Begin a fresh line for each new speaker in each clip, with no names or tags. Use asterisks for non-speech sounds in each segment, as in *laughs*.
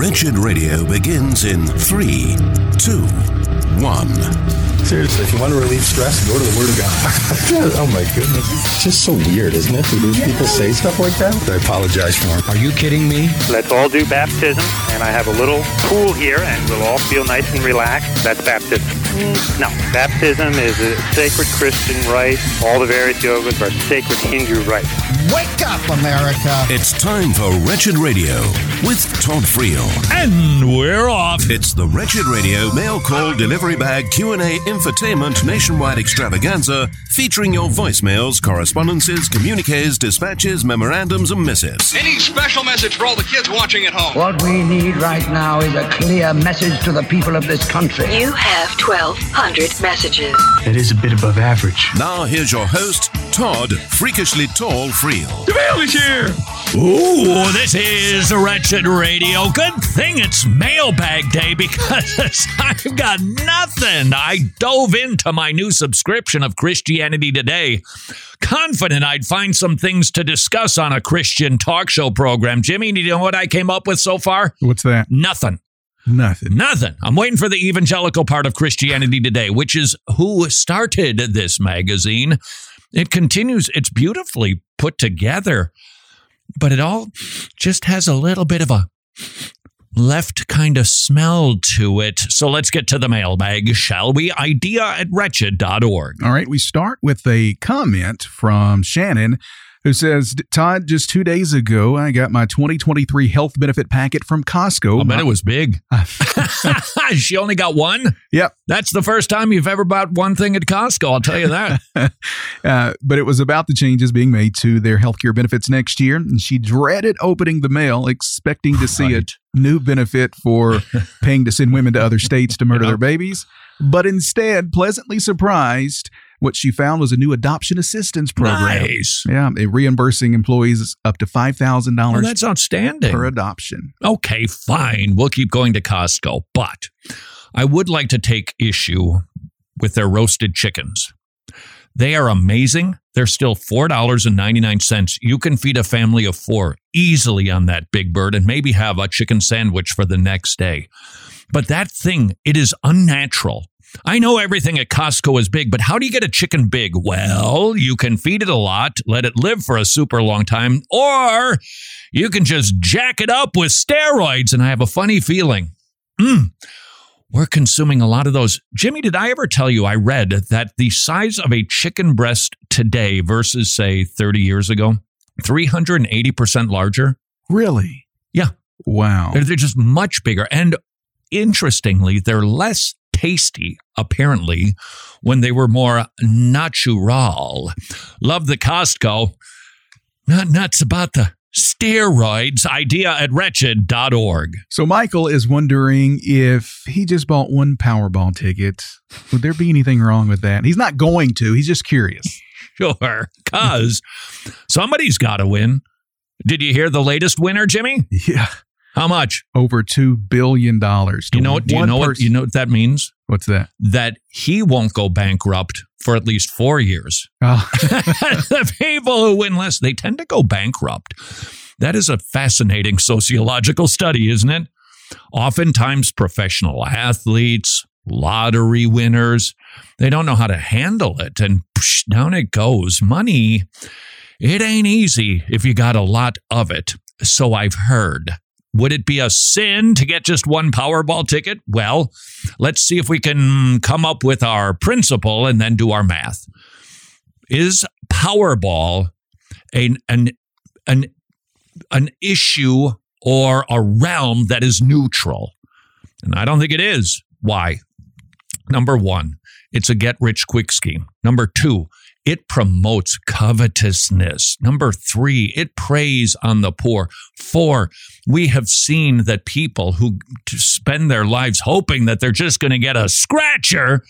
Wretched Radio begins in three, two, one.
Seriously, if you want to relieve stress, go to the Word of God. *laughs*
oh my goodness. It's just so weird, isn't it? Do people say stuff like that?
I apologize for him.
Are you kidding me?
Let's all do baptism, and I have a little pool here, and we'll all feel nice and relaxed. That's baptism. No, baptism is a sacred Christian rite. All the various yogas are sacred Hindu rites.
Wake up, America!
It's time for Wretched Radio with Todd Friel.
And we're off.
It's the Wretched Radio mail call delivery bag Q&A infotainment nationwide extravaganza featuring your voicemails, correspondences, communiques, dispatches, memorandums and missives.
Any special message for all the kids watching at home?
What we need right now is a clear message to the people of this country.
You have 1,200 messages.
It is a bit above average.
Now here's your host, Todd Freakishly Tall Friel.
The mail is here!
Ooh, this is Wretched Radio. Good thing it's mailbag day because *laughs* I've got nothing. I dove into my new subscription of Christianity Today, confident I'd find some things to discuss on a Christian talk show program. Jimmy, do you know what I came up with so far?
What's that?
Nothing.
Nothing.
Nothing. I'm waiting for the evangelical part of Christianity Today, which is who started this magazine. It continues, it's beautifully put together, but it all just has a little bit of a left kind of smell to it. So let's get to the mailbag, shall we? Idea at wretched.org.
All right, we start with a comment from Shannon who says, Todd, just two days ago, I got my 2023 health benefit packet from Costco.
I bet it was big. *laughs* *laughs* she only got one?
Yep.
That's the first time you've ever bought one thing at Costco, I'll tell you that. *laughs*
uh, but it was about the changes being made to their healthcare benefits next year. And she dreaded opening the mail, expecting to see
Right.
a new benefit for paying to send women to other states to murder their babies. But instead, pleasantly surprised, what she found was a new adoption assistance program.
Nice.
Yeah, reimbursing employees up to five thousand
Oh,
dollars
that's outstanding.
per adoption.
Okay, fine. We'll keep going to Costco. But I would like to take issue with their roasted chickens. They are amazing. They're still $4.99. You can feed a family of four easily on that big bird and maybe have a chicken sandwich for the next day. But that thing, it is unnatural. I know everything at Costco is big, but how do you get a chicken big? Well, you can feed it a lot, let it live for a super long time, or you can just jack it up with steroids. And I have a funny feeling. Mm, we're consuming a lot of those. Jimmy, did I ever tell you I read that the size of a chicken breast today versus, say, 30 years ago, 380% larger?
Really?
Yeah.
Wow.
They're, they're just much bigger. And interestingly, they're less tasty, apparently, when they were more natural. Love the Costco. Not nuts about the steroids. Idea at wretched.org.
So Michael is wondering if he just bought one Powerball ticket, would there be anything wrong with that? He's not going to. He's just curious. *laughs*
Sure, because somebody's got to win. Did you hear the latest winner, Jimmy? *laughs*
Yeah,
How much?
over two billion dollars.
You know what? Do you know what? You know what that means?
What's that?
That he won't go bankrupt for at least four years.
Oh, *laughs* *laughs*
the people who win less, they tend to go bankrupt. That is a fascinating sociological study, isn't it? Oftentimes, professional athletes, lottery winners, they don't know how to handle it. And psh, down it goes. Money, it ain't easy if you got a lot of it. So I've heard. Would it be a sin to get just one Powerball ticket? Well, let's see if we can come up with our principle and then do our math is Powerball an an an an issue or a realm that is neutral? And I don't think it is. Why? Number one, it's a get rich quick scheme. Number two, it promotes covetousness. Number three, it preys on the poor. Four, we have seen that people who spend their lives hoping that they're just going to get a scratcher,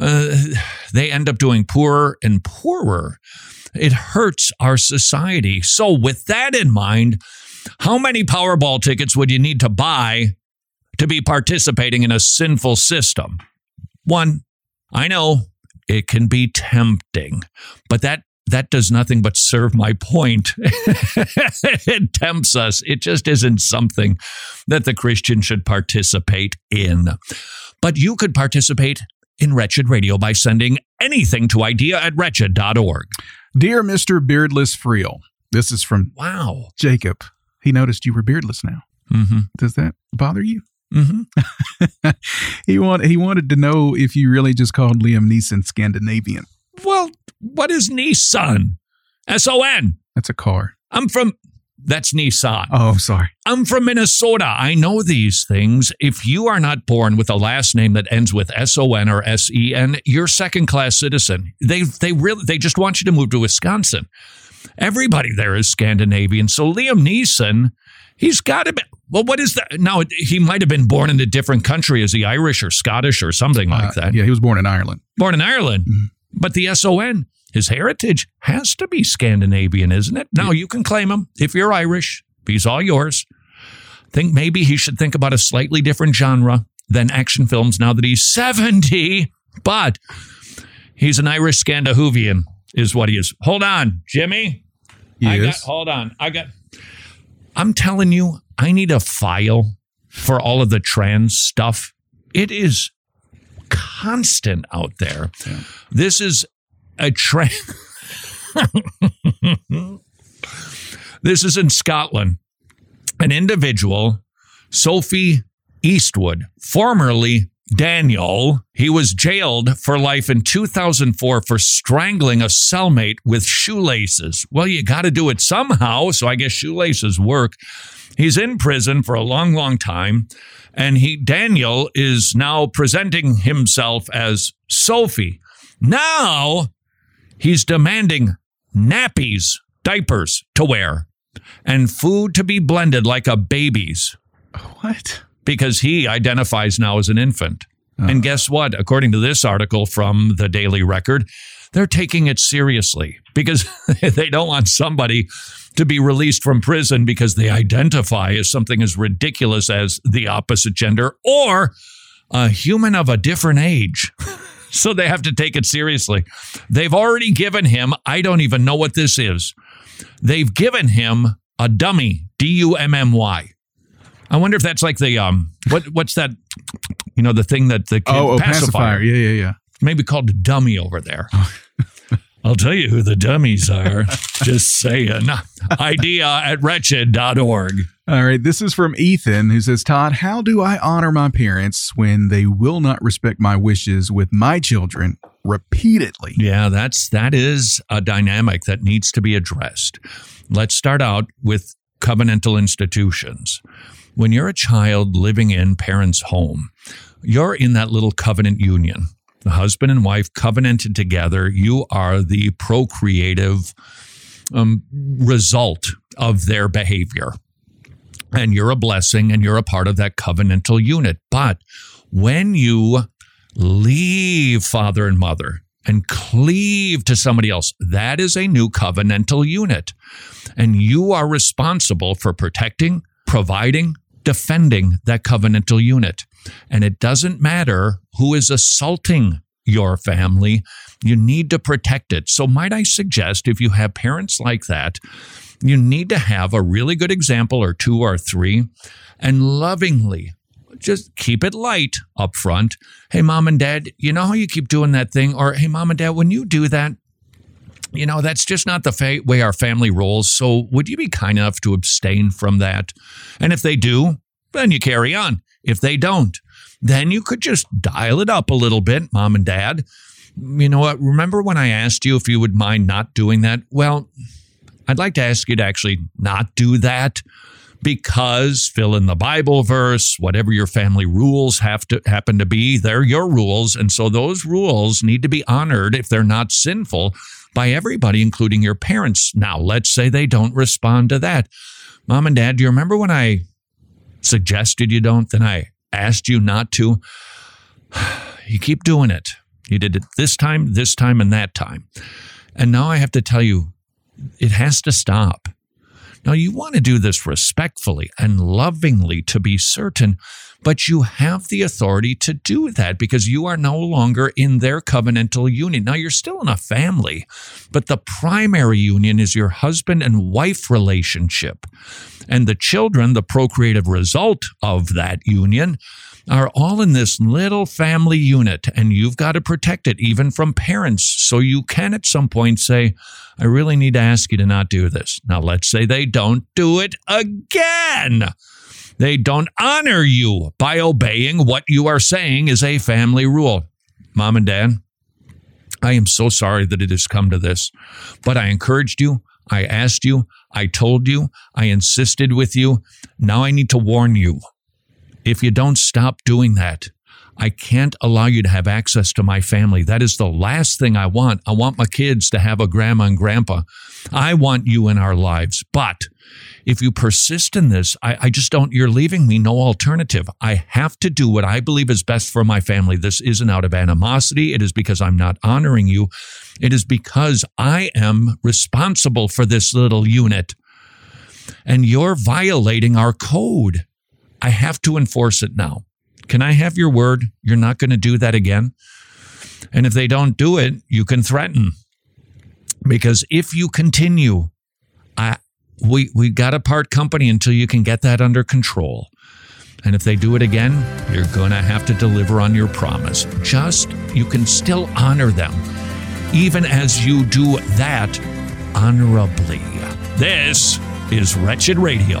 uh, they end up doing poorer and poorer. It hurts our society. So, with that in mind, how many Powerball tickets would you need to buy to be participating in a sinful system? One, I know it can be tempting, but that that does nothing but serve my point. *laughs* it tempts us. It just isn't something that the Christian should participate in. But you could participate in Wretched Radio by sending anything to idea at wretched.org.
Dear Mr. Beardless Friel, this is from
Wow.
Jacob. He noticed you were beardless now.
Mm-hmm.
Does that bother you?
Mm-hmm. *laughs*
he want, he wanted to know if you really just called Liam Neeson Scandinavian.
Well, what is Nissan? S O N.
That's a car.
I'm from, that's Nissan.
Oh, sorry.
I'm from Minnesota. I know these things. If you are not born with a last name that ends with S O N or S E N, you're second class citizen. They they really they just want you to move to Wisconsin. Everybody there is Scandinavian. So Liam Neeson, he's got to be. Well, what is that? Now he might have been born in a different country. Is he Irish or Scottish or something like
Uh,
that?
yeah, he was born in Ireland.
Born in Ireland, but the S O N. His heritage has to be Scandinavian, isn't it? Now you can claim him if you're Irish. He's all yours. Think maybe he should think about a slightly different genre than action films now that he's 70. But he's an Irish Scandinavian, is what he is. Hold on, Jimmy. I got,
Yes.
hold on. I got, I'm telling you, I need a file for all of the trans stuff. It is constant out there. This is a trend. this is in Scotland. An individual, Sophie Eastwood, formerly Daniel, he was jailed for life in 2004 for strangling a cellmate with shoelaces. Well, you got to do it somehow, so I guess shoelaces work. He's in prison for a long, long time, and he Daniel is now presenting himself as Sophie. Now he's demanding nappies, diapers to wear, and food to be blended like a baby's
What?
because he identifies now as an infant. And guess what? According to this article from the Daily Record, they're taking it seriously because *laughs* they don't want somebody to be released from prison because they identify as something as ridiculous as the opposite gender or a human of a different age. *laughs* so they have to take it seriously. They've already given him, I don't even know what this is. They've given him a dummy, D U M M Y. I wonder if that's like the um what what's that you know the thing that the kid,
Oh, oh, pacifier. Yeah, yeah, yeah.
maybe called a dummy over there. *laughs* I'll tell you who the dummies are. *laughs* Just saying. Idea at wretched.org.
All right. This is from Ethan, who says, Todd, how do I honor my parents when they will not respect my wishes with my children repeatedly?
Yeah, that's that is a dynamic that needs to be addressed. Let's start out with covenantal institutions. When you're a child living in parents' home, you're in that little covenant union. The husband and wife covenanted together. You are the procreative um, result of their behavior. And you're a blessing and you're a part of that covenantal unit. But when you leave father and mother and cleave to somebody else, that is a new covenantal unit. And you are responsible for protecting, providing, defending that covenantal unit. And it doesn't matter who is assaulting your family, you need to protect it. So, might I suggest if you have parents like that, you need to have a really good example or two or three and lovingly just keep it light up front. Hey, mom and dad, you know how you keep doing that thing? Or, hey, mom and dad, when you do that, you know, that's just not the fa- way our family rolls. So, would you be kind enough to abstain from that? And if they do, then you carry on. If they don't, then you could just dial it up a little bit, mom and dad. You know what? Remember when I asked you if you would mind not doing that? Well, I'd like to ask you to actually not do that because fill in the Bible verse, whatever your family rules have to happen to be, they're your rules. And so those rules need to be honored if they're not sinful by everybody, including your parents. Now, let's say they don't respond to that. Mom and dad, do you remember when I suggested you don't? Then I asked you not to. *sighs* You keep doing it. You did it this time, this time, and that time. And now I have to tell you, it has to stop. Now, you want to do this respectfully and lovingly to be certain, But you have the authority to do that because you are no longer in their covenantal union. Now, you're still in a family, but the primary union is your husband and wife relationship. And the children, the procreative result of that union, are all in this little family unit, and you've got to protect it even from parents. So you can at some point say, I really need to ask you to not do this. Now, let's say they don't do it again. They don't honor you by obeying what you are saying is a family rule. Mom and dad, I am so sorry that it has come to this, but I encouraged you. I asked you. I told you. I insisted with you. Now I need to warn you. If you don't stop doing that, I can't allow you to have access to my family. That is the last thing I want. I want my kids to have a grandma and grandpa. I want you in our lives. But if you persist in this, I, I, just don't, you're leaving me no alternative. I have to do what I believe is best for my family. This isn't out of animosity. It is because I'm not honoring you. It is because I am responsible for this little unit. And you're violating our code. I have to enforce it now. Can I have your word? You're not going to do that again. And if they don't do it, you can threaten. Because if you continue, I, we, we got to part company until you can get that under control. And if they do it again, you're going to have to deliver on your promise. Just, you can still honor them, even as you do that honorably. This is Wretched Radio.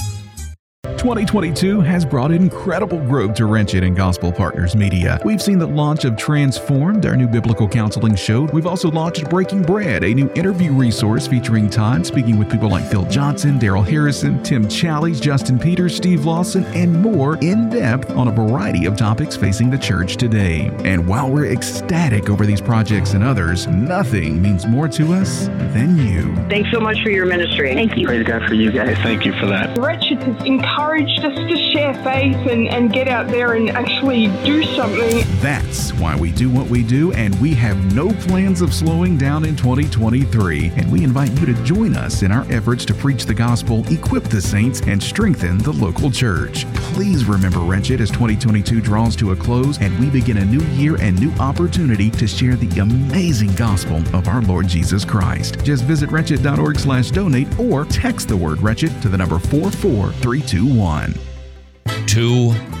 2022 has brought incredible growth to Wretched and Gospel Partners Media. We've seen the launch of Transformed, our new biblical counseling show. We've also launched Breaking Bread, a new interview resource featuring Todd speaking with people like Phil Johnson, Darrell Harrison, Tim Challies, Justin Peters, Steve Lawson, and more in depth on a variety of topics facing the church today. And while we're ecstatic over these projects and others, nothing means more to us than you.
Thanks so much for your ministry.
Thank you.
Praise God for you guys. Thank you for that.
Wretched has encouraged encouraged us to share faith and, and get out there and actually do something.
That's why we do what we do, and we have no plans of slowing down in 2023. And we invite you to join us in our efforts to preach the gospel, equip the saints, and strengthen the local church. Please remember Wretched as 2022 draws to a close and we begin a new year and new opportunity to share the amazing gospel of our Lord Jesus Christ. Just visit wretched.org slash donate or text the word wretched to the number 44321 one.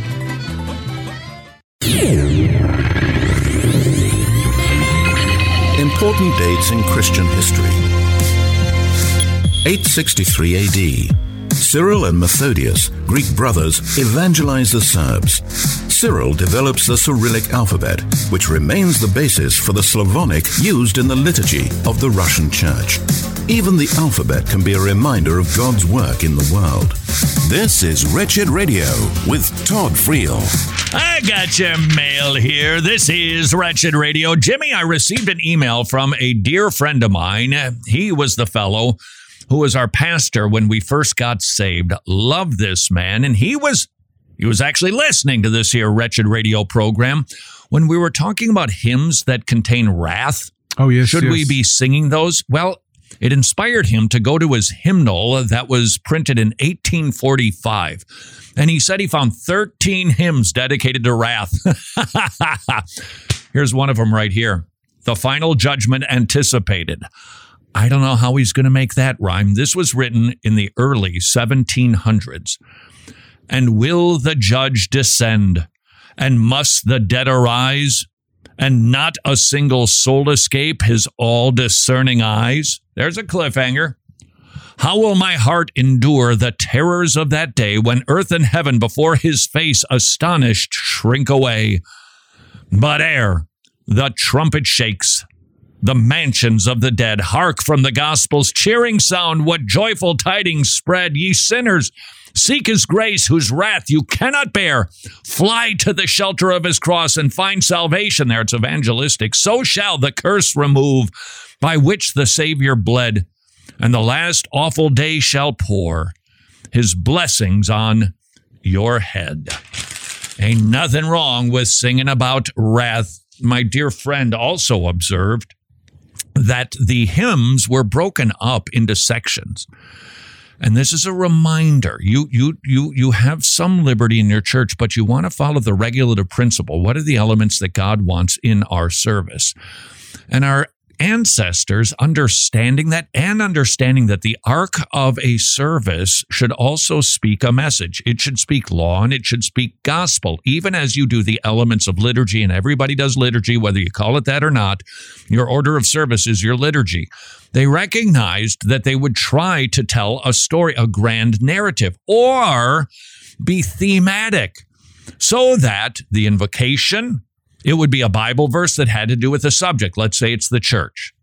Important dates in Christian history. 863 AD. Cyril and Methodius, Greek brothers, evangelize the Serbs. Cyril develops the Cyrillic alphabet, which remains the basis for the Slavonic used in the liturgy of the Russian Church. Even the alphabet can be a reminder of God's work in the world. This is Wretched Radio with Todd Friel.
I got your mail here. This is Wretched Radio. Jimmy, I received an email from a dear friend of mine. He was the fellow who was our pastor when we first got saved. Love this man. And he was he was actually listening to this here Wretched Radio program when we were talking about hymns that contain wrath.
Oh, yes.
Should
yes.
we be singing those? Well, it inspired him to go to his hymnal that was printed in 1845. And he said he found 13 hymns dedicated to wrath. *laughs* Here's one of them right here The Final Judgment Anticipated. I don't know how he's going to make that rhyme. This was written in the early 1700s. And will the judge descend? And must the dead arise? And not a single soul escape his all discerning eyes? There's a cliffhanger. How will my heart endure the terrors of that day when earth and heaven before his face astonished shrink away? But ere the trumpet shakes, the mansions of the dead hark from the gospel's cheering sound what joyful tidings spread ye sinners seek his grace whose wrath you cannot bear. Fly to the shelter of his cross and find salvation. There it's evangelistic. So shall the curse remove by which the savior bled. And the last awful day shall pour his blessings on your head. Ain't nothing wrong with singing about wrath. My dear friend also observed that the hymns were broken up into sections. And this is a reminder. You you you you have some liberty in your church, but you want to follow the regulative principle. What are the elements that God wants in our service? And our ancestors understanding that and understanding that the arc of a service should also speak a message. It should speak law and it should speak gospel, even as you do the elements of liturgy. And everybody does liturgy, whether you call it that or not. Your order of service is your liturgy. They recognized that they would try to tell a story, a grand narrative, or be thematic so that the invocation, it would be a Bible verse that had to do with the subject. Let's say it's the church.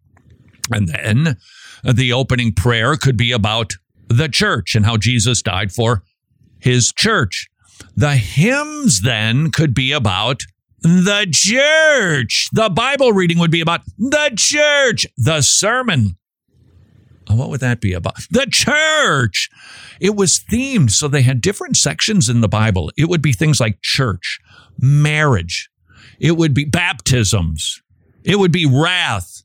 And then the opening prayer could be about the church and how Jesus died for his church. The hymns then could be about the church. The Bible reading would be about the church. The sermon. What would that be about? The church. It was themed. So they had different sections in the Bible. It would be things like church, marriage, it would be baptisms. It would be wrath.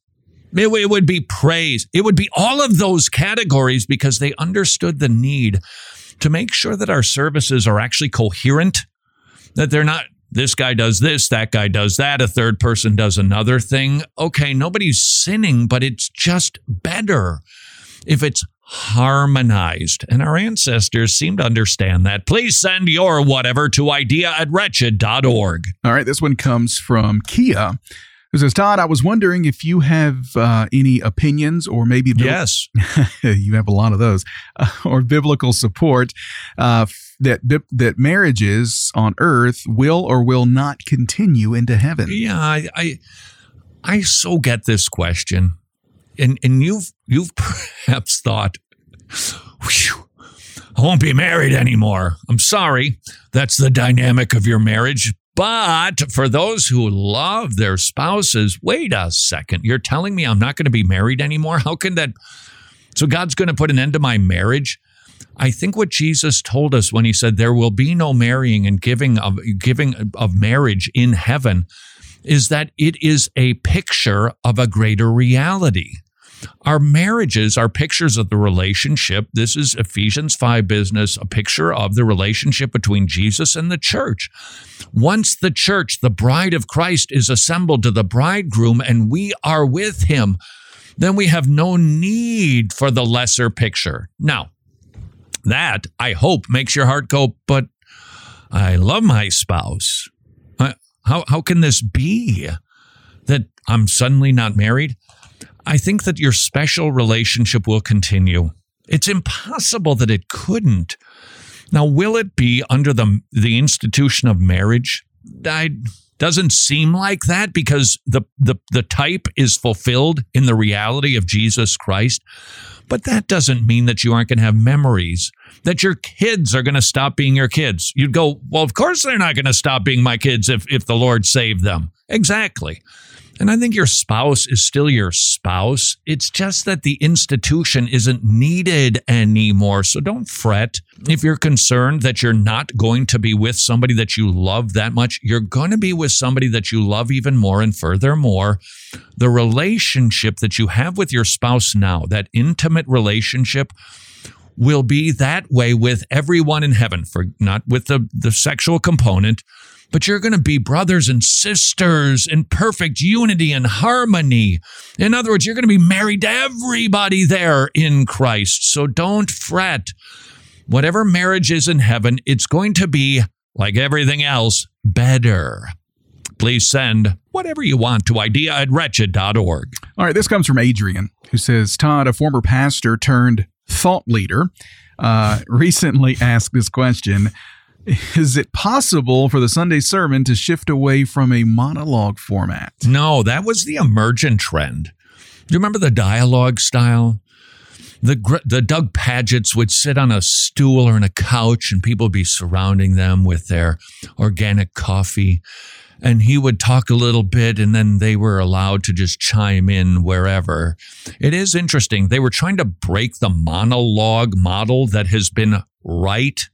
It, would be praise. It would be all of those categories because they understood the need to make sure that our services are actually coherent, that they're not, this guy does this, that guy does that, a third person does another thing. Okay, nobody's sinning, but it's just better if it's harmonized. And our ancestors seem to understand that. Please send your whatever to idea at wretched.org.
All right, this one comes from Kia. Who says, Todd, I was wondering if you have uh, any opinions or maybe.
Bib- yes. *laughs*
you have a lot of those. Uh, or biblical support uh, that, that marriages on earth will or will not continue into heaven.
Yeah, I, I, I so get this question and and you've you've *laughs* perhaps thought, I won't be married anymore. I'm sorry. That's the dynamic of your marriage. But for those who love their spouses, wait a second. You're telling me I'm not going to be married anymore? How can that? So God's going to put an end to my marriage? I think what Jesus told us when he said there will be no marrying and giving of giving of marriage in heaven is that it is a picture of a greater reality. Our marriages are pictures of the relationship. This is Ephesians 5 business, a picture of the relationship between Jesus and the church. Once the church, the bride of Christ, is assembled to the bridegroom and we are with him, then we have no need for the lesser picture. Now, that I hope makes your heart go, but I love my spouse. Uh, how, how can this be that I'm suddenly not married? I think that your special relationship will continue. It's impossible that it couldn't. Now, will it be under the, the institution of marriage? I doesn't seem like that because the, the the type is fulfilled in the reality of Jesus Christ. But that doesn't mean that you aren't going to have memories, that your kids are going to stop being your kids. You'd go, well, of course they're not going to stop being my kids if, if the Lord saved them. Exactly. And I think your spouse is still your spouse. It's just that the institution isn't needed anymore. So don't fret. If you're concerned that you're not going to be with somebody that you love that much, you're going to be with somebody that you love even more. And furthermore, the relationship that you have with your spouse now, that intimate relationship, will be that way with everyone in heaven for not with the, the sexual component but you're going to be brothers and sisters in perfect unity and harmony. In other words, you're going to be married to everybody there in Christ. So don't fret. Whatever marriage is in heaven, it's going to be, like everything else, better. Please send whatever you want to idea at wretched.org.
All right, this comes from Adrian, who says Todd, a former pastor turned thought leader, uh, *laughs* recently asked this question is it possible for the Sunday sermon to shift away from a monologue format?
No, that was the emergent trend. Do you remember the dialogue style? The, the Doug Pagitts would sit on a stool or on a couch and people would be surrounding them with their organic coffee. And he would talk a little bit and then they were allowed to just chime in wherever. It is interesting. They were trying to break the monologue model that has been right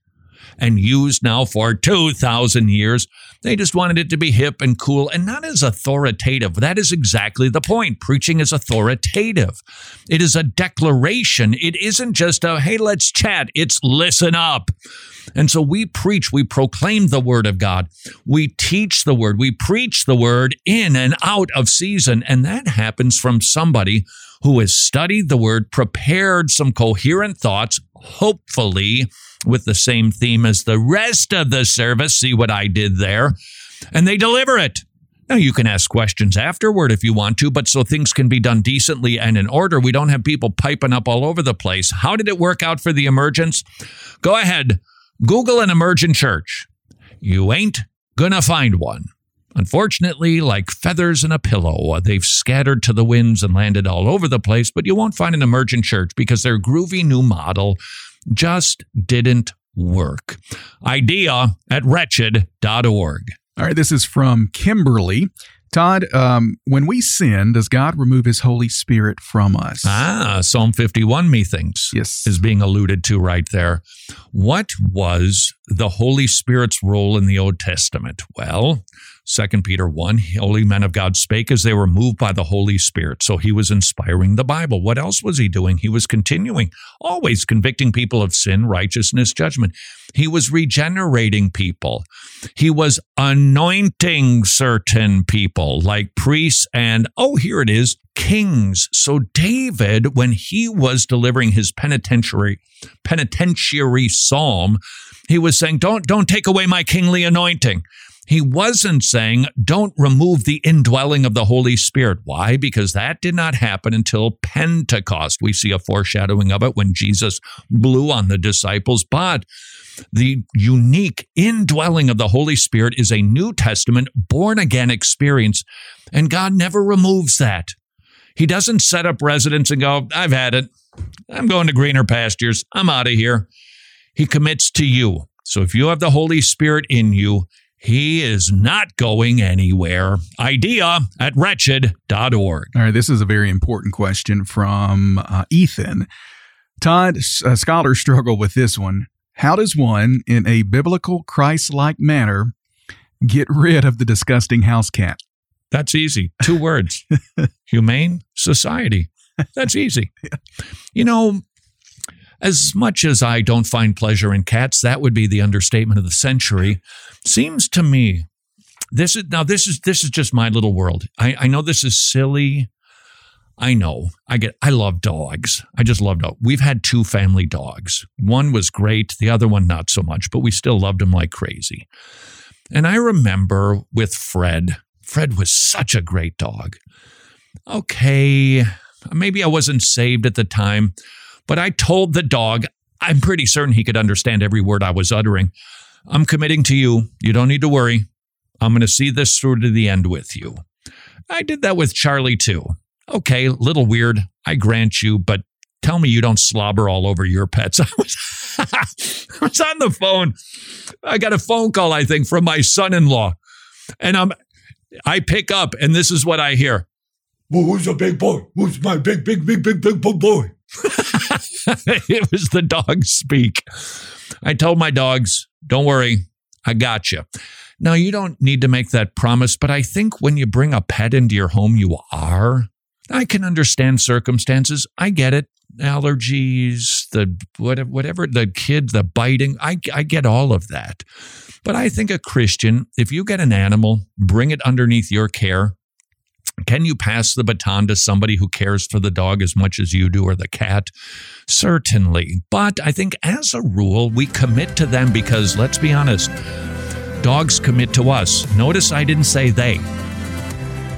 and used now for 2,000 years. They just wanted it to be hip and cool and not as authoritative. That is exactly the point. Preaching is authoritative, it is a declaration. It isn't just a, hey, let's chat, it's listen up. And so we preach, we proclaim the word of God, we teach the word, we preach the word in and out of season. And that happens from somebody who has studied the word, prepared some coherent thoughts, hopefully with the same theme as the rest of the service. See what I did there? And they deliver it. Now, you can ask questions afterward if you want to, but so things can be done decently and in order, we don't have people piping up all over the place. How did it work out for the emergence? Go ahead, Google an emergent church. You ain't gonna find one. Unfortunately, like feathers in a pillow, they've scattered to the winds and landed all over the place, but you won't find an emergent church because their groovy new model just didn't work. Idea at wretched.org.
All right, this is from Kimberly. Todd, um, when we sin, does God remove his Holy Spirit from us?
Ah, Psalm 51, methinks,
yes.
is being alluded to right there. What was the Holy Spirit's role in the Old Testament? Well, Second Peter 1, holy men of God spake as they were moved by the Holy Spirit. So he was inspiring the Bible. What else was he doing? He was continuing, always convicting people of sin, righteousness, judgment. He was regenerating people. He was anointing certain people like priests and, oh, here it is, kings. So David, when he was delivering his penitentiary, penitentiary psalm, he was saying, don't, don't take away my kingly anointing. He wasn't saying, don't remove the indwelling of the Holy Spirit. Why? Because that did not happen until Pentecost. We see a foreshadowing of it when Jesus blew on the disciples. But the unique indwelling of the Holy Spirit is a New Testament born again experience, and God never removes that. He doesn't set up residence and go, I've had it. I'm going to greener pastures. I'm out of here. He commits to you. So if you have the Holy Spirit in you, he is not going anywhere. Idea at wretched.org.
All right, this is a very important question from uh, Ethan. Todd, uh, scholars struggle with this one. How does one, in a biblical, Christ like manner, get rid of the disgusting house cat?
That's easy. Two words *laughs* humane society. That's easy. *laughs* You know, as much as I don't find pleasure in cats, that would be the understatement of the century. Seems to me this is now this is this is just my little world. I, I know this is silly. I know. I get I love dogs. I just love dogs. We've had two family dogs. One was great, the other one not so much, but we still loved him like crazy. And I remember with Fred, Fred was such a great dog. Okay, maybe I wasn't saved at the time, but I told the dog, I'm pretty certain he could understand every word I was uttering. I'm committing to you. You don't need to worry. I'm going to see this through to the end with you. I did that with Charlie too. Okay, little weird, I grant you, but tell me you don't slobber all over your pets. *laughs* I was, I was on the phone. I got a phone call, I think, from my son-in-law. And I'm I pick up and this is what I hear.
Well, who's a big boy? Who's my big, big, big, big, big, big boy? *laughs* *laughs*
it was the dog speak. I told my dogs, don't worry, I got you. Now, you don't need to make that promise, but I think when you bring a pet into your home, you are. I can understand circumstances. I get it. Allergies, the whatever, whatever the kid, the biting. I, I get all of that. But I think a Christian, if you get an animal, bring it underneath your care. Can you pass the baton to somebody who cares for the dog as much as you do or the cat? Certainly. But I think as a rule, we commit to them because, let's be honest, dogs commit to us. Notice I didn't say they.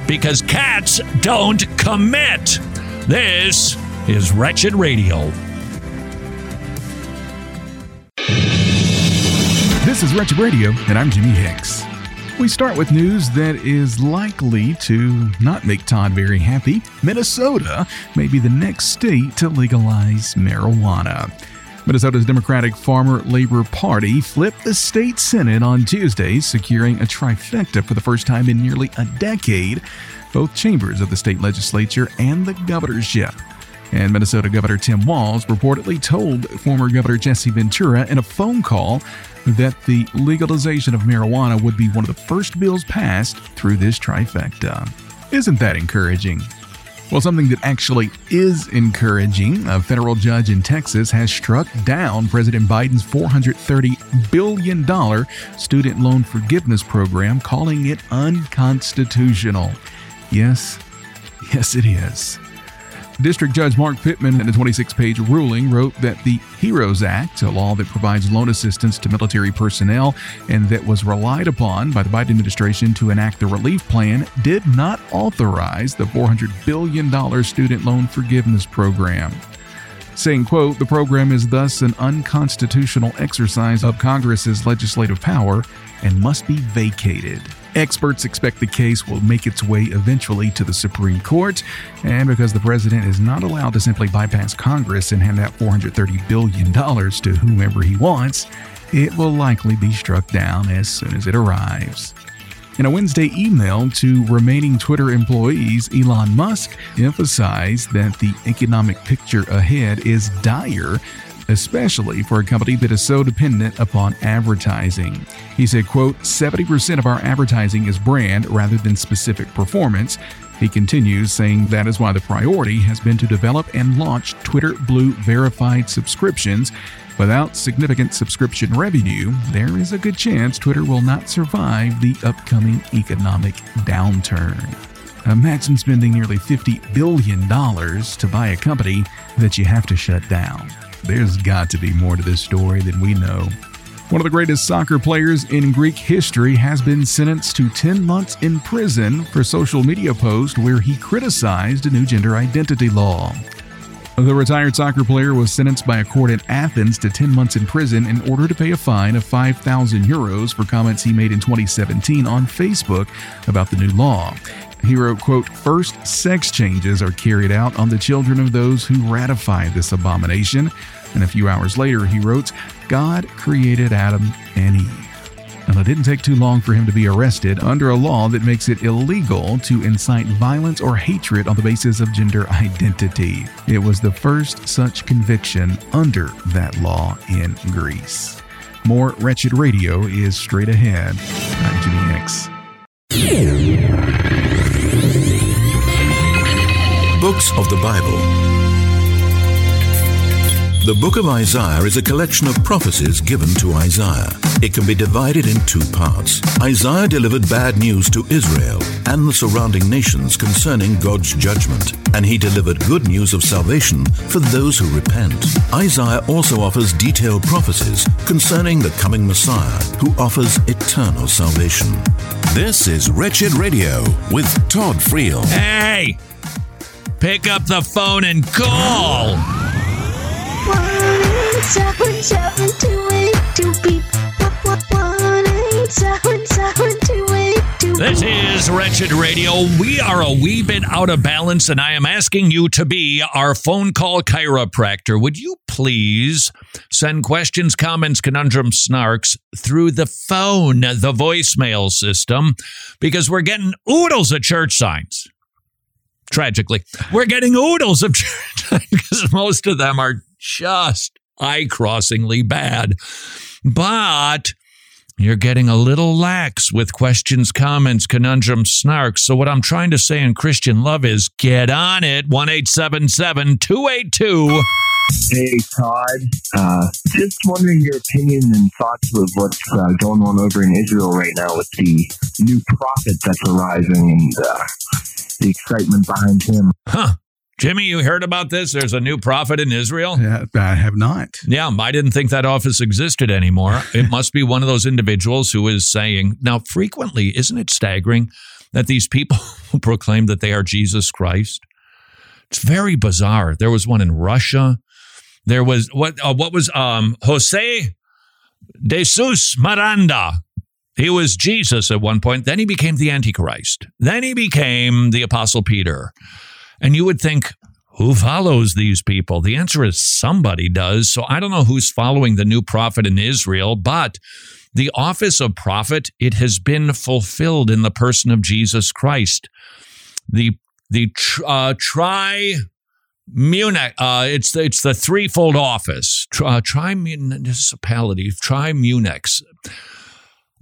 Because cats don't commit. This is Wretched Radio.
This is Wretched Radio, and I'm Jimmy Hicks. We start with news that is likely to not make Todd very happy. Minnesota may be the next state to legalize marijuana. Minnesota's Democratic Farmer Labor Party flipped the state Senate on Tuesday, securing a trifecta for the first time in nearly a decade, both chambers of the state legislature and the governorship. And Minnesota Governor Tim Walz reportedly told former Governor Jesse Ventura in a phone call that the legalization of marijuana would be one of the first bills passed through this trifecta. Isn't that encouraging? Well, something that actually is encouraging a federal judge in Texas has struck down President Biden's $430 billion student loan forgiveness program, calling it unconstitutional. Yes, yes, it is. District Judge Mark Pittman, in a 26 page ruling, wrote that the HEROES Act, a law that provides loan assistance to military personnel and that was relied upon by the Biden administration to enact the relief plan, did not authorize the $400 billion student loan forgiveness program. Saying quote the program is thus an unconstitutional exercise of congress's legislative power and must be vacated Experts expect the case will make its way eventually to the Supreme Court, and because the president is not allowed to simply bypass Congress and hand out $430 billion to whomever he wants, it will likely be struck down as soon as it arrives. In a Wednesday email to remaining Twitter employees, Elon Musk emphasized that the economic picture ahead is dire especially for a company that is so dependent upon advertising. He said, quote, 70% of our advertising is brand rather than specific performance. He continues saying that is why the priority has been to develop and launch Twitter Blue verified subscriptions. Without significant subscription revenue, there is a good chance Twitter will not survive the upcoming economic downturn. Imagine spending nearly $50 billion to buy a company that you have to shut down. There's got to be more to this story than we know. One of the greatest soccer players in Greek history has been sentenced to 10 months in prison for social media post where he criticized a new gender identity law. The retired soccer player was sentenced by a court in Athens to 10 months in prison in order to pay a fine of 5,000 euros for comments he made in 2017 on Facebook about the new law. He wrote, quote, First, sex changes are carried out on the children of those who ratify this abomination. And a few hours later, he wrote, God created Adam and Eve. And it didn't take too long for him to be arrested under a law that makes it illegal to incite violence or hatred on the basis of gender identity. It was the first such conviction under that law in Greece. More Wretched Radio is straight ahead. I'm Jimmy Hicks.
Books of the Bible. The book of Isaiah is a collection of prophecies given to Isaiah. It can be divided in two parts. Isaiah delivered bad news to Israel and the surrounding nations concerning God's judgment, and he delivered good news of salvation for those who repent. Isaiah also offers detailed prophecies concerning the coming Messiah who offers eternal salvation. This is Wretched Radio with Todd Friel.
Hey! Pick up the phone and call.
One eight seven seven two eight two beep. One eight seven seven two eight
This is Wretched Radio. We are a wee bit out of balance, and I am asking you to be our phone call chiropractor. Would you please send questions, comments, conundrums, snarks through the phone, the voicemail system, because we're getting oodles of church signs. Tragically, we're getting oodles of *laughs* because most of them are just eye crossingly bad. But you're getting a little lax with questions, comments, conundrums, snarks. So, what I'm trying to say in Christian love is get on it. 1 282.
Hey, Todd. Uh, just wondering your opinion and thoughts of what's uh, going on over in Israel right now with the new prophet that's arising and uh, the excitement behind him.
Huh. Jimmy, you heard about this? There's a new prophet in Israel?
Yeah, I have not.
Yeah, I didn't think that office existed anymore. It *laughs* must be one of those individuals who is saying, now, frequently, isn't it staggering that these people *laughs* proclaim that they are Jesus Christ? It's very bizarre. There was one in Russia. There was what? Uh, what was um, Jose de Jesus Miranda? He was Jesus at one point. Then he became the Antichrist. Then he became the Apostle Peter. And you would think, who follows these people? The answer is somebody does. So I don't know who's following the new prophet in Israel, but the office of prophet, it has been fulfilled in the person of Jesus Christ. The the uh, tri Munich, uh, it's the, it's the threefold office. Uh, tri municipality, tri Munichs.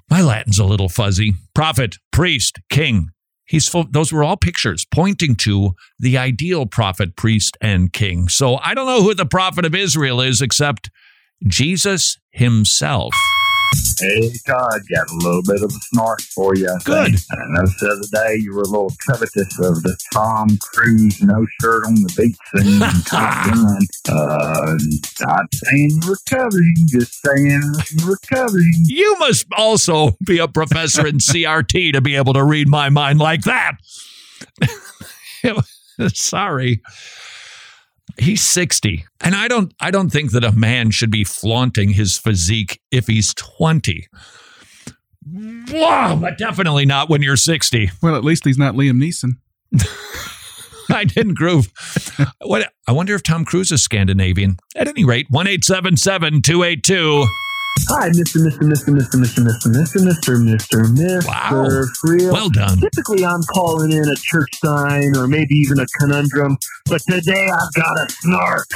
My Latin's a little fuzzy. Prophet, priest, king, He's full, those were all pictures pointing to the ideal prophet, priest, and king. So I don't know who the prophet of Israel is except Jesus himself.
Hey, Todd, got a little bit of a snark for you. I
Good.
Think. I noticed the other day you were a little covetous of the Tom Cruise no shirt on the beach scene in Top Gun. Uh, not saying recovering, just saying recovering.
You must also be a professor in CRT to be able to read my mind like that. *laughs* Sorry he's 60 and i don't i don't think that a man should be flaunting his physique if he's 20 wow but definitely not when you're 60
well at least he's not liam neeson. *laughs*
I didn't groove. What i wonder if tom cruise is scandinavian. At any rate 1877 282
Hi, Mr. Mr. Mr. Mr. Mr. Mr. Mr. Mr. Mr. Mr.
Wow.
Real.
Well done.
Typically, I'm calling in a church sign or maybe even a conundrum, but today I've got a snark.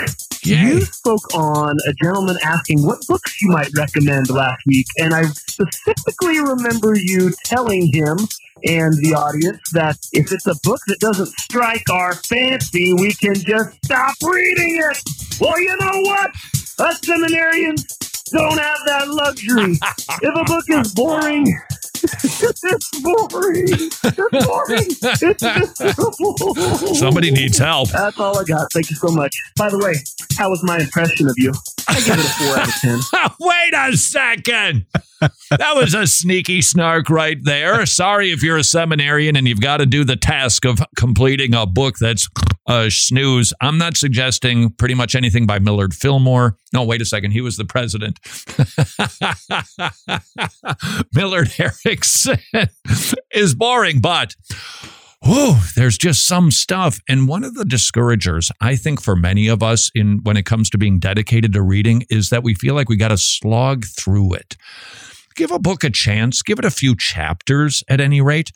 Yay.
You spoke on a gentleman asking what books you might recommend last week, and I specifically remember you telling him and the audience that if it's a book that doesn't strike our fancy, we can just stop reading it. Well, you know what? Us seminarians don't have that luxury. if a book is boring, *laughs* it's boring. It's boring. It's miserable.
Somebody needs help.
That's all I got. Thank you so much. By the way, how was my impression of you? I give it a four out of ten. *laughs*
Wait a second. That was a sneaky snark right there. Sorry if you're a seminarian and you've got to do the task of completing a book that's a snooze. I'm not suggesting pretty much anything by Millard Fillmore. No, wait a second. He was the president. *laughs* Millard Erickson is boring, but whew, there's just some stuff. And one of the discouragers, I think, for many of us in when it comes to being dedicated to reading is that we feel like we got to slog through it. Give a book a chance, give it a few chapters at any rate.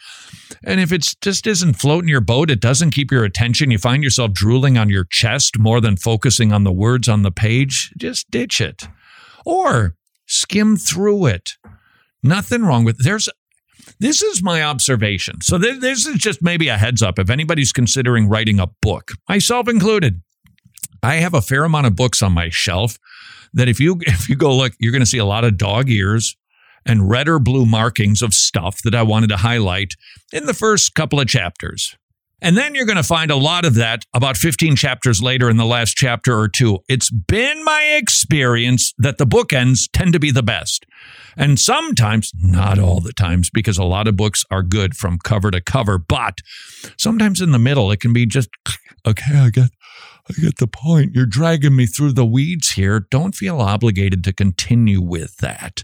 And if it just isn't floating your boat, it doesn't keep your attention, you find yourself drooling on your chest more than focusing on the words on the page, just ditch it. Or skim through it. Nothing wrong with there's this is my observation. So th- this is just maybe a heads up if anybody's considering writing a book, myself included. I have a fair amount of books on my shelf that if you *laughs* if you go look, you're going to see a lot of dog ears and red or blue markings of stuff that I wanted to highlight in the first couple of chapters. And then you're going to find a lot of that about 15 chapters later in the last chapter or two. It's been my experience that the bookends tend to be the best. And sometimes, not all the times, because a lot of books are good from cover to cover, but sometimes in the middle, it can be just, okay, I get, I get the point. You're dragging me through the weeds here. Don't feel obligated to continue with that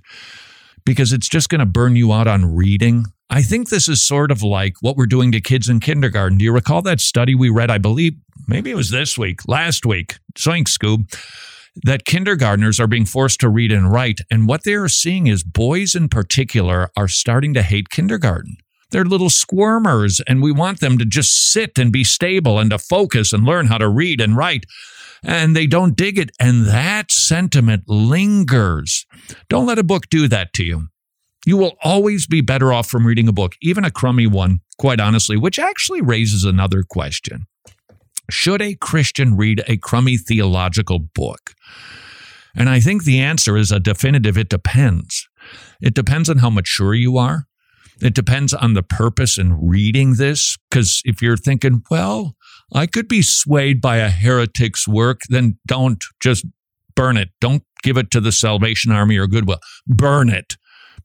because it's just going to burn you out on reading I think this is sort of like what we're doing to kids in kindergarten. Do you recall that study we read? I believe maybe it was this week, last week. Zoink Scoob. That kindergartners are being forced to read and write. And what they are seeing is boys in particular are starting to hate kindergarten. They're little squirmers, and we want them to just sit and be stable and to focus and learn how to read and write. And they don't dig it. And that sentiment lingers. Don't let a book do that to you. You will always be better off from reading a book, even a crummy one, quite honestly, which actually raises another question. Should a Christian read a crummy theological book? And I think the answer is a definitive it depends. It depends on how mature you are. It depends on the purpose in reading this. Because if you're thinking, well, I could be swayed by a heretic's work, then don't just burn it. Don't give it to the Salvation Army or Goodwill. Burn it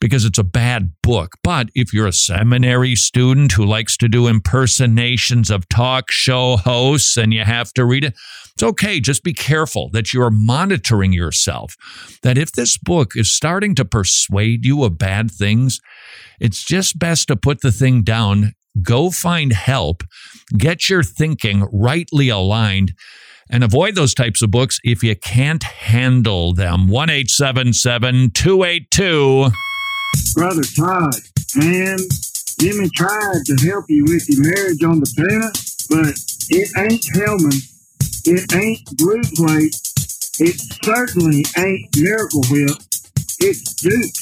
because it's a bad book. But if you're a seminary student who likes to do impersonations of talk show hosts and you have to read it, it's okay. Just be careful that you're monitoring yourself. That if this book is starting to persuade you of bad things, it's just best to put the thing down, go find help, get your thinking rightly aligned and avoid those types of books if you can't handle them. 1 282
Brother Todd, man, Jimmy tried to help you with your marriage on the pen, but it ain't Hellmann. It ain't Blue Plate. It certainly ain't Miracle Whip. It's Duke.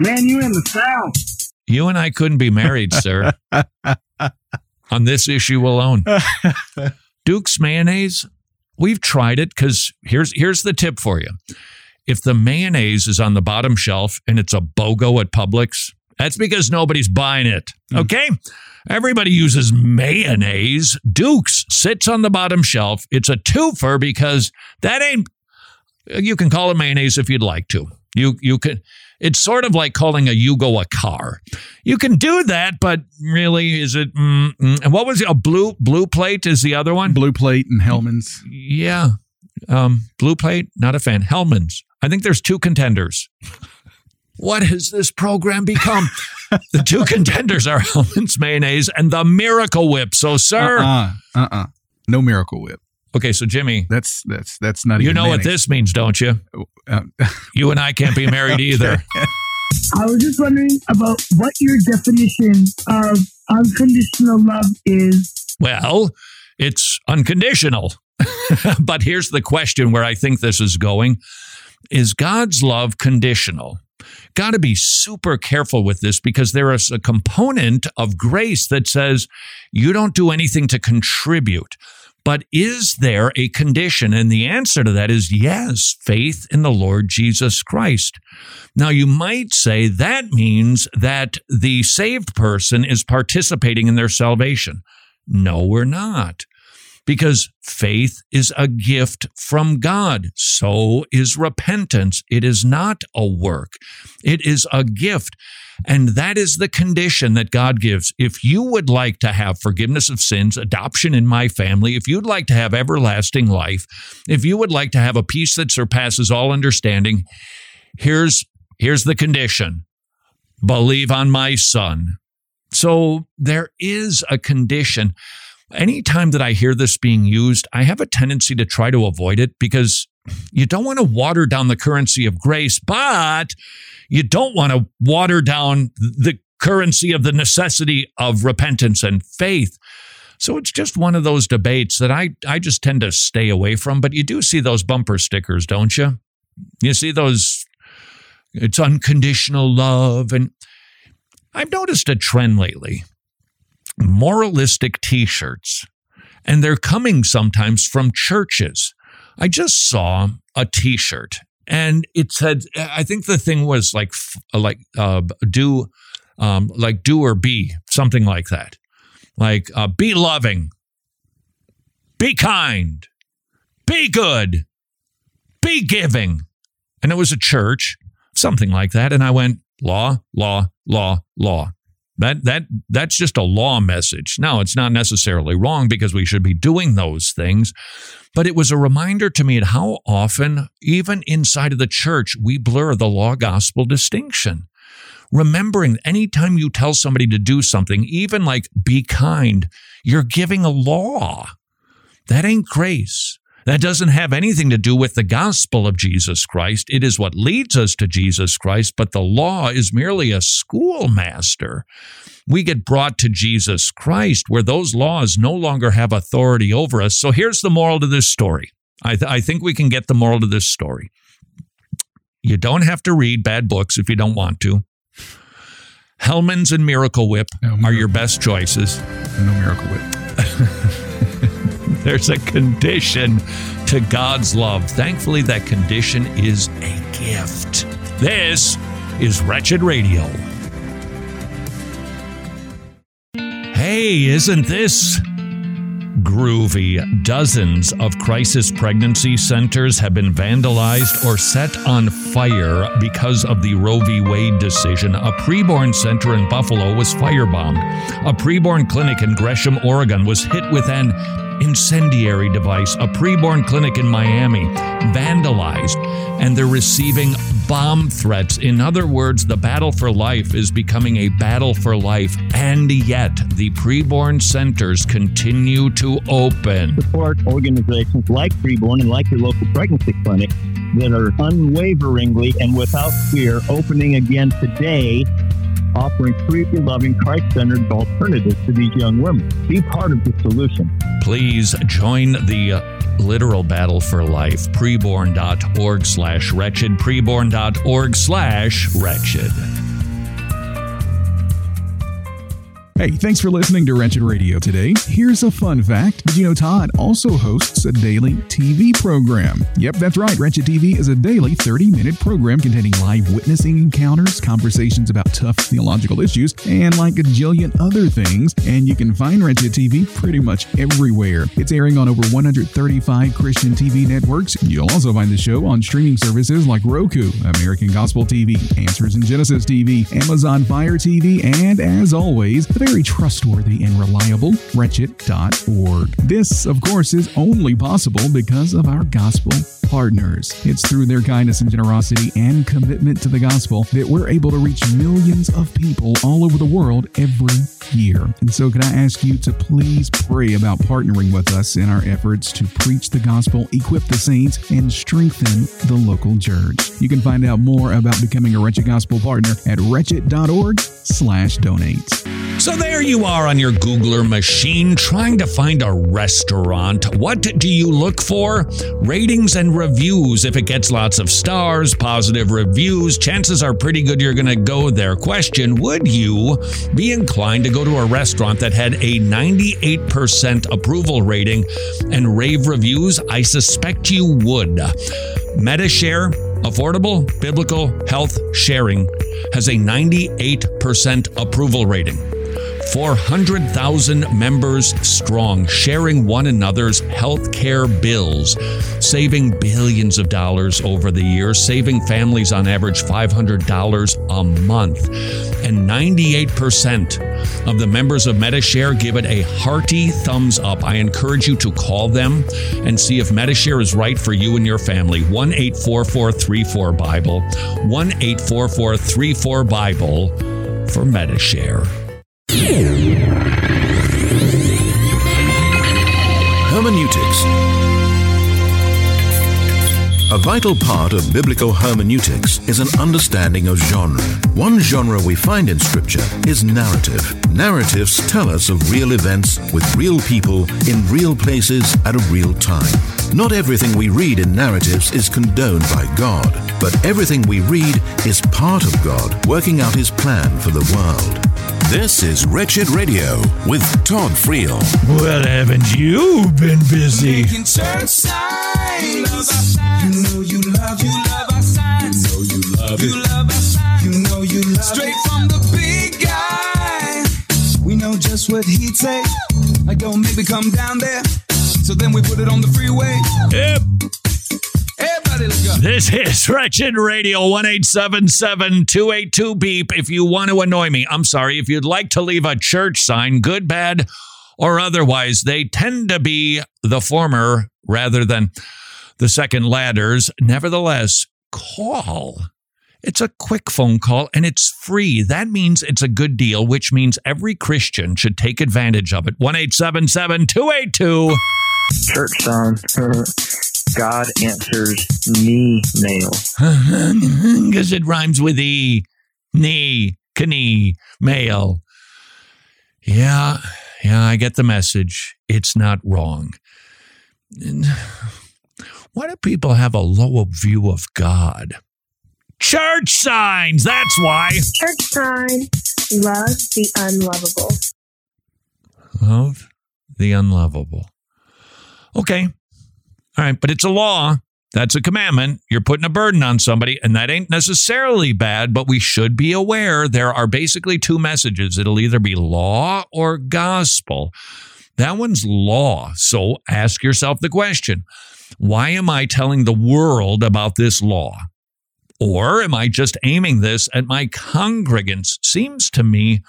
Man, you in the South.
You and I couldn't be married, sir. *laughs* on this issue alone. Duke's mayonnaise, we've tried it because here's here's the tip for you. If the mayonnaise is on the bottom shelf and it's a BOGO at Publix, that's because nobody's buying it. Okay? Mm. Everybody uses mayonnaise. Duke's sits on the bottom shelf. It's a twofer because that ain't you can call it mayonnaise if you'd like to. You you can it's sort of like calling a Yugo a car. You can do that, but really, is it? Mm, mm, and what was it? A blue blue plate is the other one.
Blue plate and Hellmann's.
Yeah, um, blue plate. Not a fan. Hellmann's. I think there's two contenders. What has this program become? *laughs* the two contenders are Hellmann's mayonnaise and the Miracle Whip. So, sir,
uh, uh-uh, uh, uh no Miracle Whip.
Okay, so Jimmy,
that's that's that's not.
You know
mayonnaise.
what this means, don't you? Uh, *laughs* you and I can't be married either.
I was just wondering about what your definition of unconditional love is.
Well, it's unconditional. *laughs* but here's the question where I think this is going is God's love conditional? Got to be super careful with this because there is a component of grace that says you don't do anything to contribute. But is there a condition? And the answer to that is yes, faith in the Lord Jesus Christ. Now, you might say that means that the saved person is participating in their salvation. No, we're not because faith is a gift from God. So is repentance. It is not a work. It is a gift. And that is the condition that God gives. If you would like to have forgiveness of sins, adoption in my family, if you'd like to have everlasting life, if you would like to have a peace that surpasses all understanding, here's here's the condition. Believe on my son. So there is a condition. Anytime that I hear this being used, I have a tendency to try to avoid it because you don't want to water down the currency of grace, but you don't want to water down the currency of the necessity of repentance and faith. So it's just one of those debates that I, I just tend to stay away from. But you do see those bumper stickers, don't you? You see those, it's unconditional love. And I've noticed a trend lately moralistic t shirts, and they're coming sometimes from churches. I just saw a t shirt and it said, I think the thing was like, like, uh, do, um, like do or be, something like that. Like, uh, be loving, be kind, be good, be giving. And it was a church, something like that. And I went, law, law, law, law. That that that's just a law message. Now, it's not necessarily wrong because we should be doing those things, but it was a reminder to me at how often, even inside of the church, we blur the law gospel distinction. remembering anytime you tell somebody to do something, even like be kind, you're giving a law. That ain't grace. That doesn't have anything to do with the gospel of Jesus Christ. It is what leads us to Jesus Christ, but the law is merely a schoolmaster. We get brought to Jesus Christ where those laws no longer have authority over us. So here's the moral to this story. I, th- I think we can get the moral to this story. You don't have to read bad books if you don't want to. Hellmann's and Miracle Whip no, are your best choices.
No Miracle Whip. *laughs*
There's a condition to God's love. Thankfully, that condition is a gift. This is Wretched Radio. Hey, isn't this groovy. Dozens of crisis pregnancy centers have been vandalized or set on fire because of the Roe v. Wade decision. A preborn center in Buffalo was firebombed. A preborn clinic in Gresham, Oregon was hit with an incendiary device. A preborn clinic in Miami vandalized, and they're receiving bomb threats. In other words, the battle for life is becoming a battle for life, and yet the preborn centers continue to open.
Support organizations like Preborn and like your local pregnancy clinic that are unwaveringly and without fear opening again today offering free, loving, Christ centered alternatives to these young women. Be part of the solution.
Please join the uh, literal battle for life. Preborn.org slash wretched. Preborn.org slash wretched.
Hey, thanks for listening to Wretched Radio today. Here's a fun fact. Did you know Todd also hosts a daily TV program? Yep, that's right. Wretched TV is a daily 30 minute program containing live witnessing encounters, conversations about tough theological issues, and like a jillion other things. And you can find Wretched TV pretty much everywhere. It's airing on over 135 Christian TV networks. You'll also find the show on streaming services like Roku, American Gospel TV, Answers in Genesis TV, Amazon Fire TV, and as always, the very trustworthy and reliable wretched.org. This, of course, is only possible because of our gospel partners. It's through their kindness and generosity and commitment to the gospel that we're able to reach millions of people all over the world every year. And so, can I ask you to please pray about partnering with us in our efforts to preach the gospel, equip the saints, and strengthen the local church? You can find out more about becoming a Wretched Gospel partner at wretched.org slash donates.
There you are on your Googler machine trying to find a restaurant. What do you look for? Ratings and reviews. If it gets lots of stars, positive reviews, chances are pretty good you're going to go there. Question Would you be inclined to go to a restaurant that had a 98% approval rating and rave reviews? I suspect you would. Medi-Share, affordable biblical health sharing, has a 98% approval rating. 400,000 members strong, sharing one another's health care bills, saving billions of dollars over the years, saving families on average $500 a month. And 98% of the members of Medi-Share give it a hearty thumbs up. I encourage you to call them and see if Medi-Share is right for you and your family. 1 844 Bible, 1 844 Bible for Medi-Share.
Hermeneutics. A vital part of biblical hermeneutics is an understanding of genre. One genre we find in Scripture is narrative. Narratives tell us of real events with real people in real places at a real time. Not everything we read in narratives is condoned by God, but everything we read is part of God working out His plan for the world. This is Wretched Radio with Todd Friel.
Well, haven't you been busy?
You know you love, you love our signs. You know you love you it. love our signs. You know you love Straight it. from the big guy. We know just what he'd say. Like, oh, maybe come down there. So then we put it on the freeway.
Yep.
Everybody, let's go.
This is Wretched Radio 1877 282 beep. If you want to annoy me, I'm sorry. If you'd like to leave a church sign, good, bad, or otherwise, they tend to be the former rather than the second ladders. Nevertheless, call It's a quick phone call and it's free. That means it's a good deal, which means every Christian should take advantage of it. 1 282
Church son, God answers knee mail. *laughs*
Because it rhymes with E. Knee, knee, mail. Yeah, yeah, I get the message. It's not wrong. Why do people have a low view of God? Church signs, that's why.
Church sign, love the unlovable.
Love the unlovable. Okay. All right, but it's a law. That's a commandment. You're putting a burden on somebody, and that ain't necessarily bad, but we should be aware there are basically two messages. It'll either be law or gospel. That one's law. So ask yourself the question why am I telling the world about this law? Or am I just aiming this at my congregants? Seems to me,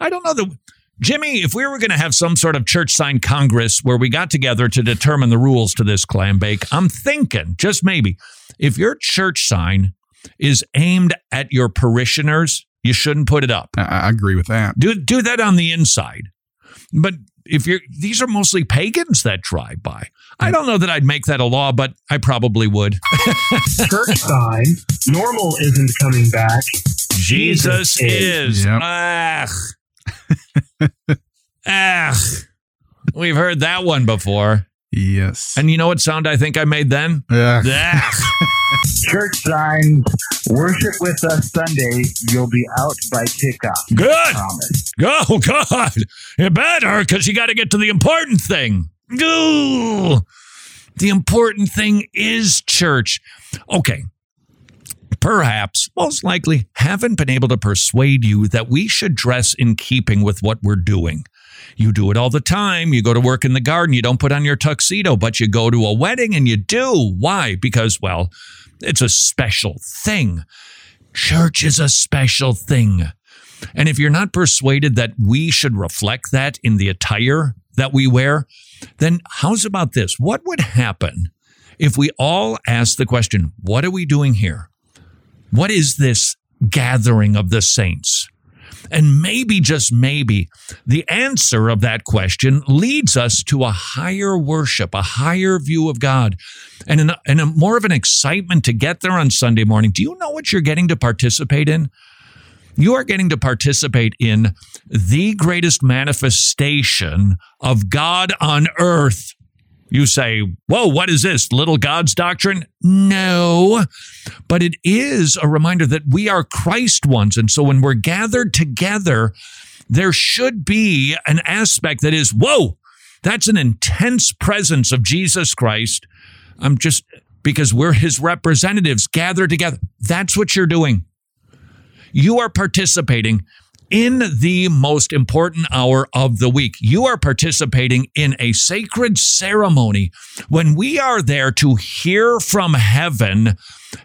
I don't know the Jimmy, if we were going to have some sort of church sign congress where we got together to determine the rules to this clam bake, I'm thinking, just maybe, if your church sign is aimed at your parishioners, you shouldn't put it up.
I, I agree with that.
Do do that on the inside. But if you're these are mostly pagans that drive by. I don't know that I'd make that a law, but I probably would. *laughs*
Church sign, normal isn't coming back.
Jesus, is.
Yep.
Ugh. Ugh. We've heard that one before.
Yes.
And you know what sound I think I made then?
Yeah.
Ugh. *laughs*
Church signs, worship with us Sunday. You'll be out by kickoff.
Good.
Promise.
Oh, *laughs* God. You better, because you got to get to the important thing. Ooh. The important thing is church. Okay. Perhaps, most likely, haven't been able to persuade you that we should dress in keeping with what we're doing. You do it all the time. You go to work in the garden, you don't put on your tuxedo, but you go to a wedding and you do. Why? Because, well, it's a special thing. Church is a special thing. And if you're not persuaded that we should reflect that in the attire that we wear, then how's about this? What would happen if we all asked the question, what are we doing here? What is this gathering of the saints? And maybe, just maybe, the answer of that question leads us to a higher worship, a higher view of God, and, an, and a more of an excitement to get there on Sunday morning. Do you know what you're getting to participate in? You are getting to participate in the greatest manifestation of God on earth. You say, Whoa, what is this? Little God's doctrine? No. But it is a reminder that we are Christ ones. And so when we're gathered together, there should be an aspect that is, Whoa, that's an intense presence of Jesus Christ. I'm just because we're his representatives gathered together. That's what you're doing. You are participating in the most important hour of the week. You are participating in a sacred ceremony when we are there to hear from heaven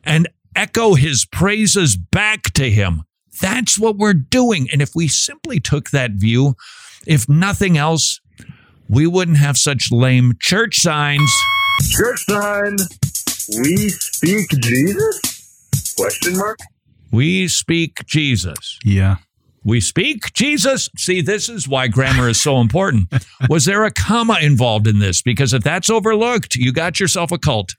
and echo his praises back to him. That's what we're doing. And if we simply took that view, if nothing else, we wouldn't have such lame church signs.
Church sign, we speak Jesus? Question mark.
We speak Jesus.
Yeah.
We speak Jesus. See, this is why grammar is so important. Was there a comma involved in this? Because if that's overlooked, you got yourself a cult.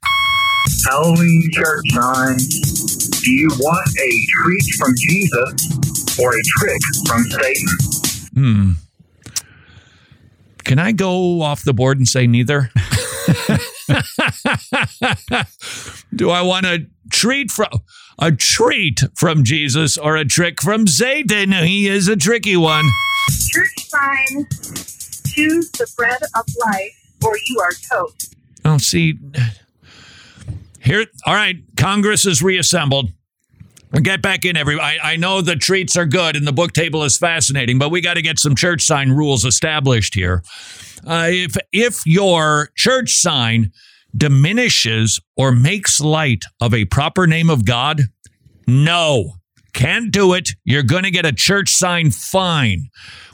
Halloween church sign. Do you want a treat from Jesus or a trick from Satan?
Hmm. Can I go off the board and say neither? *laughs* *laughs* Do I want a treat from a treat from Jesus or a trick from Satan? He is a tricky one.
Church sign, choose the bread of life or you are toast.
Oh, see, here, all right, Congress is reassembled. Get back in, everybody. I, I know the treats are good and the book table is fascinating, but we got to get some church sign rules established here. Uh, if if your church sign diminishes or makes light of a proper name of God, no, can't do it. You're going to get a church sign fine.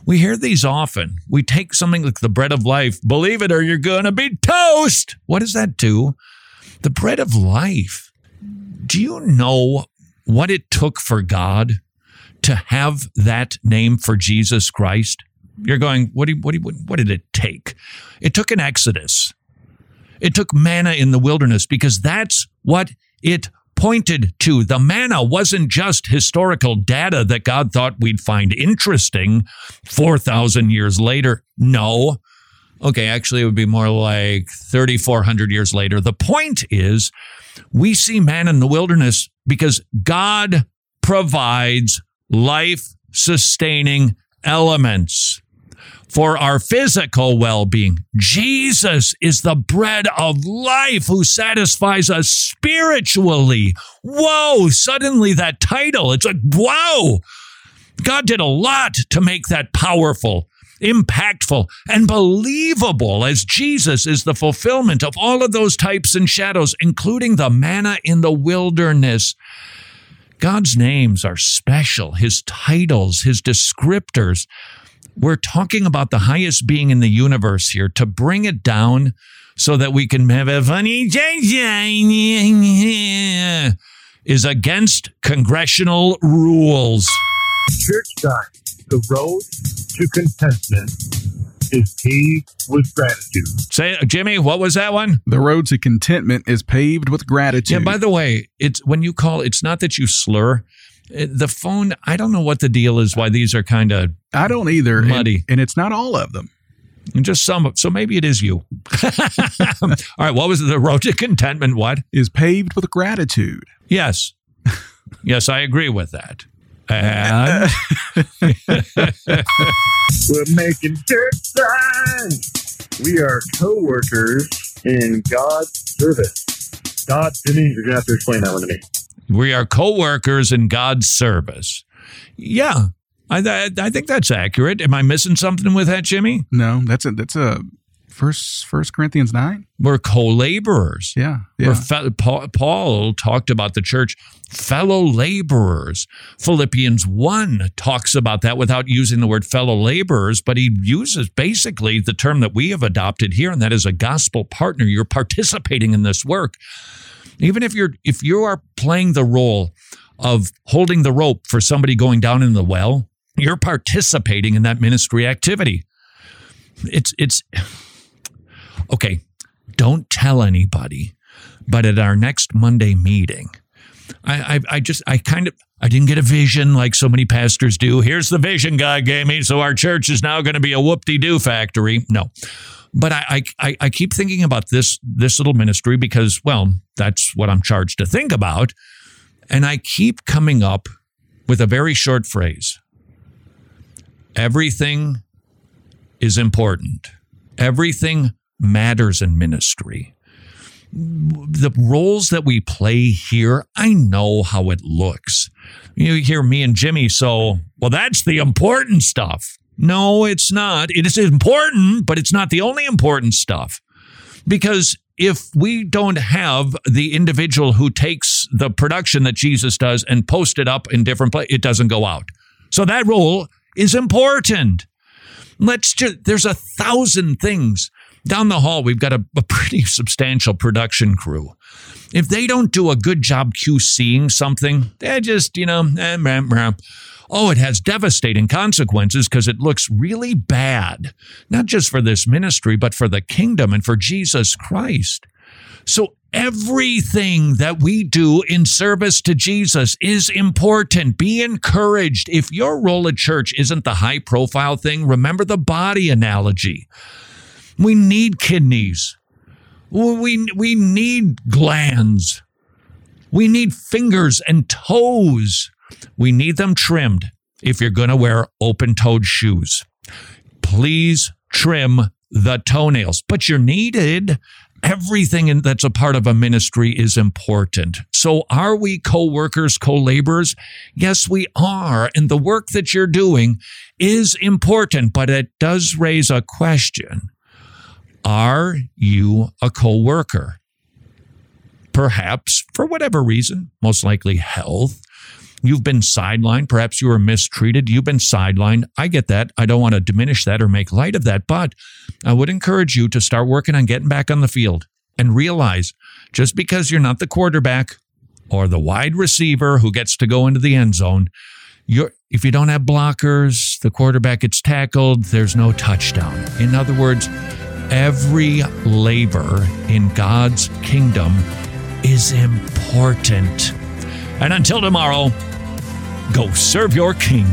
We hear these often. We take something like the bread of life, believe it or you're going to be toast. What does that do? The bread of life. Do you know what it took for God to have that name for Jesus Christ, you're going, what, do you, what, do you, what did it take? It took an exodus. It took manna in the wilderness because that's what it pointed to. The manna wasn't just historical data that God thought we'd find interesting 4,000 years later. No. Okay, actually, it would be more like 3,400 years later. The point is, we see manna in the wilderness because God provides life sustaining elements for our physical well being. Jesus is the bread of life who satisfies us spiritually. Whoa, suddenly that title, it's like, wow. God did a lot to make that powerful, impactful, and believable as Jesus is the fulfillment of all of those types and shadows, including the manna in the wilderness. God's names are special, his titles, his descriptors we're talking about the highest being in the universe here to bring it down so that we can have a funny change is against congressional rules.
Church time. The road to contentment is paved with gratitude.
Say, Jimmy, what was that one?
The road to contentment is paved with gratitude.
Yeah, by the way, it's when you call, it's not that you slur. Uh, the phone, I don't know what the deal is, why these are kind of
I don't either.
Muddy.
And, and it's not all of them.
And just some. So maybe it is you. *laughs* all right. What was the road to contentment? What
is paved with gratitude?
Yes. *laughs* yes, I agree with that. And *laughs*
we're making dirt signs. We are co-workers in God's service. God, Jimmy, you're gonna have to explain that one to me.
We are co-workers in God's service. Yeah, I, I, I think that's accurate. Am I missing something with that, Jimmy?
No, that's a that's a first First Corinthians nine.
We're co-laborers.
Yeah, yeah.
Fe- Paul, Paul talked about the church fellow laborers. Philippians one talks about that without using the word fellow laborers, but he uses basically the term that we have adopted here, and that is a gospel partner. You're participating in this work, even if you're if you are playing the role of holding the rope for somebody going down in the well you're participating in that ministry activity. It's it's *sighs* okay. Don't tell anybody, but at our next Monday meeting, I, I, I just I kind of I didn't get a vision like so many pastors do. Here's the vision God gave me, so our church is now going to be a whoop-de-doo factory. No, but I, I I keep thinking about this this little ministry because well that's what I'm charged to think about, and I keep coming up with a very short phrase. Everything is important. Everything matters in ministry. The roles that we play here, I know how it looks. You hear me and Jimmy, so, well, that's the important stuff. No, it's not. It is important, but it's not the only important stuff. Because if we don't have the individual who takes the production that Jesus does and post it up in different places, it doesn't go out. So that role is important. Let's just, there's a thousand things. Down the hall, we've got a, a pretty substantial production crew. If they don't do a good job QCing something, they're just, you know, eh, oh, it has devastating consequences because it looks really bad, not just for this ministry, but for the kingdom and for Jesus Christ. So Everything that we do in service to Jesus is important. Be encouraged. If your role at church isn't the high profile thing, remember the body analogy. We need kidneys. We, we need glands. We need fingers and toes. We need them trimmed if you're going to wear open toed shoes. Please trim the toenails, but you're needed everything that's a part of a ministry is important. So, are we co workers, co laborers? Yes, we are. And the work that you're doing is important, but it does raise a question Are you a co worker? Perhaps for whatever reason, most likely health, You've been sidelined. Perhaps you were mistreated. You've been sidelined. I get that. I don't want to diminish that or make light of that, but I would encourage you to start working on getting back on the field and realize just because you're not the quarterback, or the wide receiver who gets to go into the end zone, you're, if you don't have blockers, the quarterback gets tackled, there's no touchdown. In other words, every labor in God's kingdom is important. And until tomorrow, go serve your king.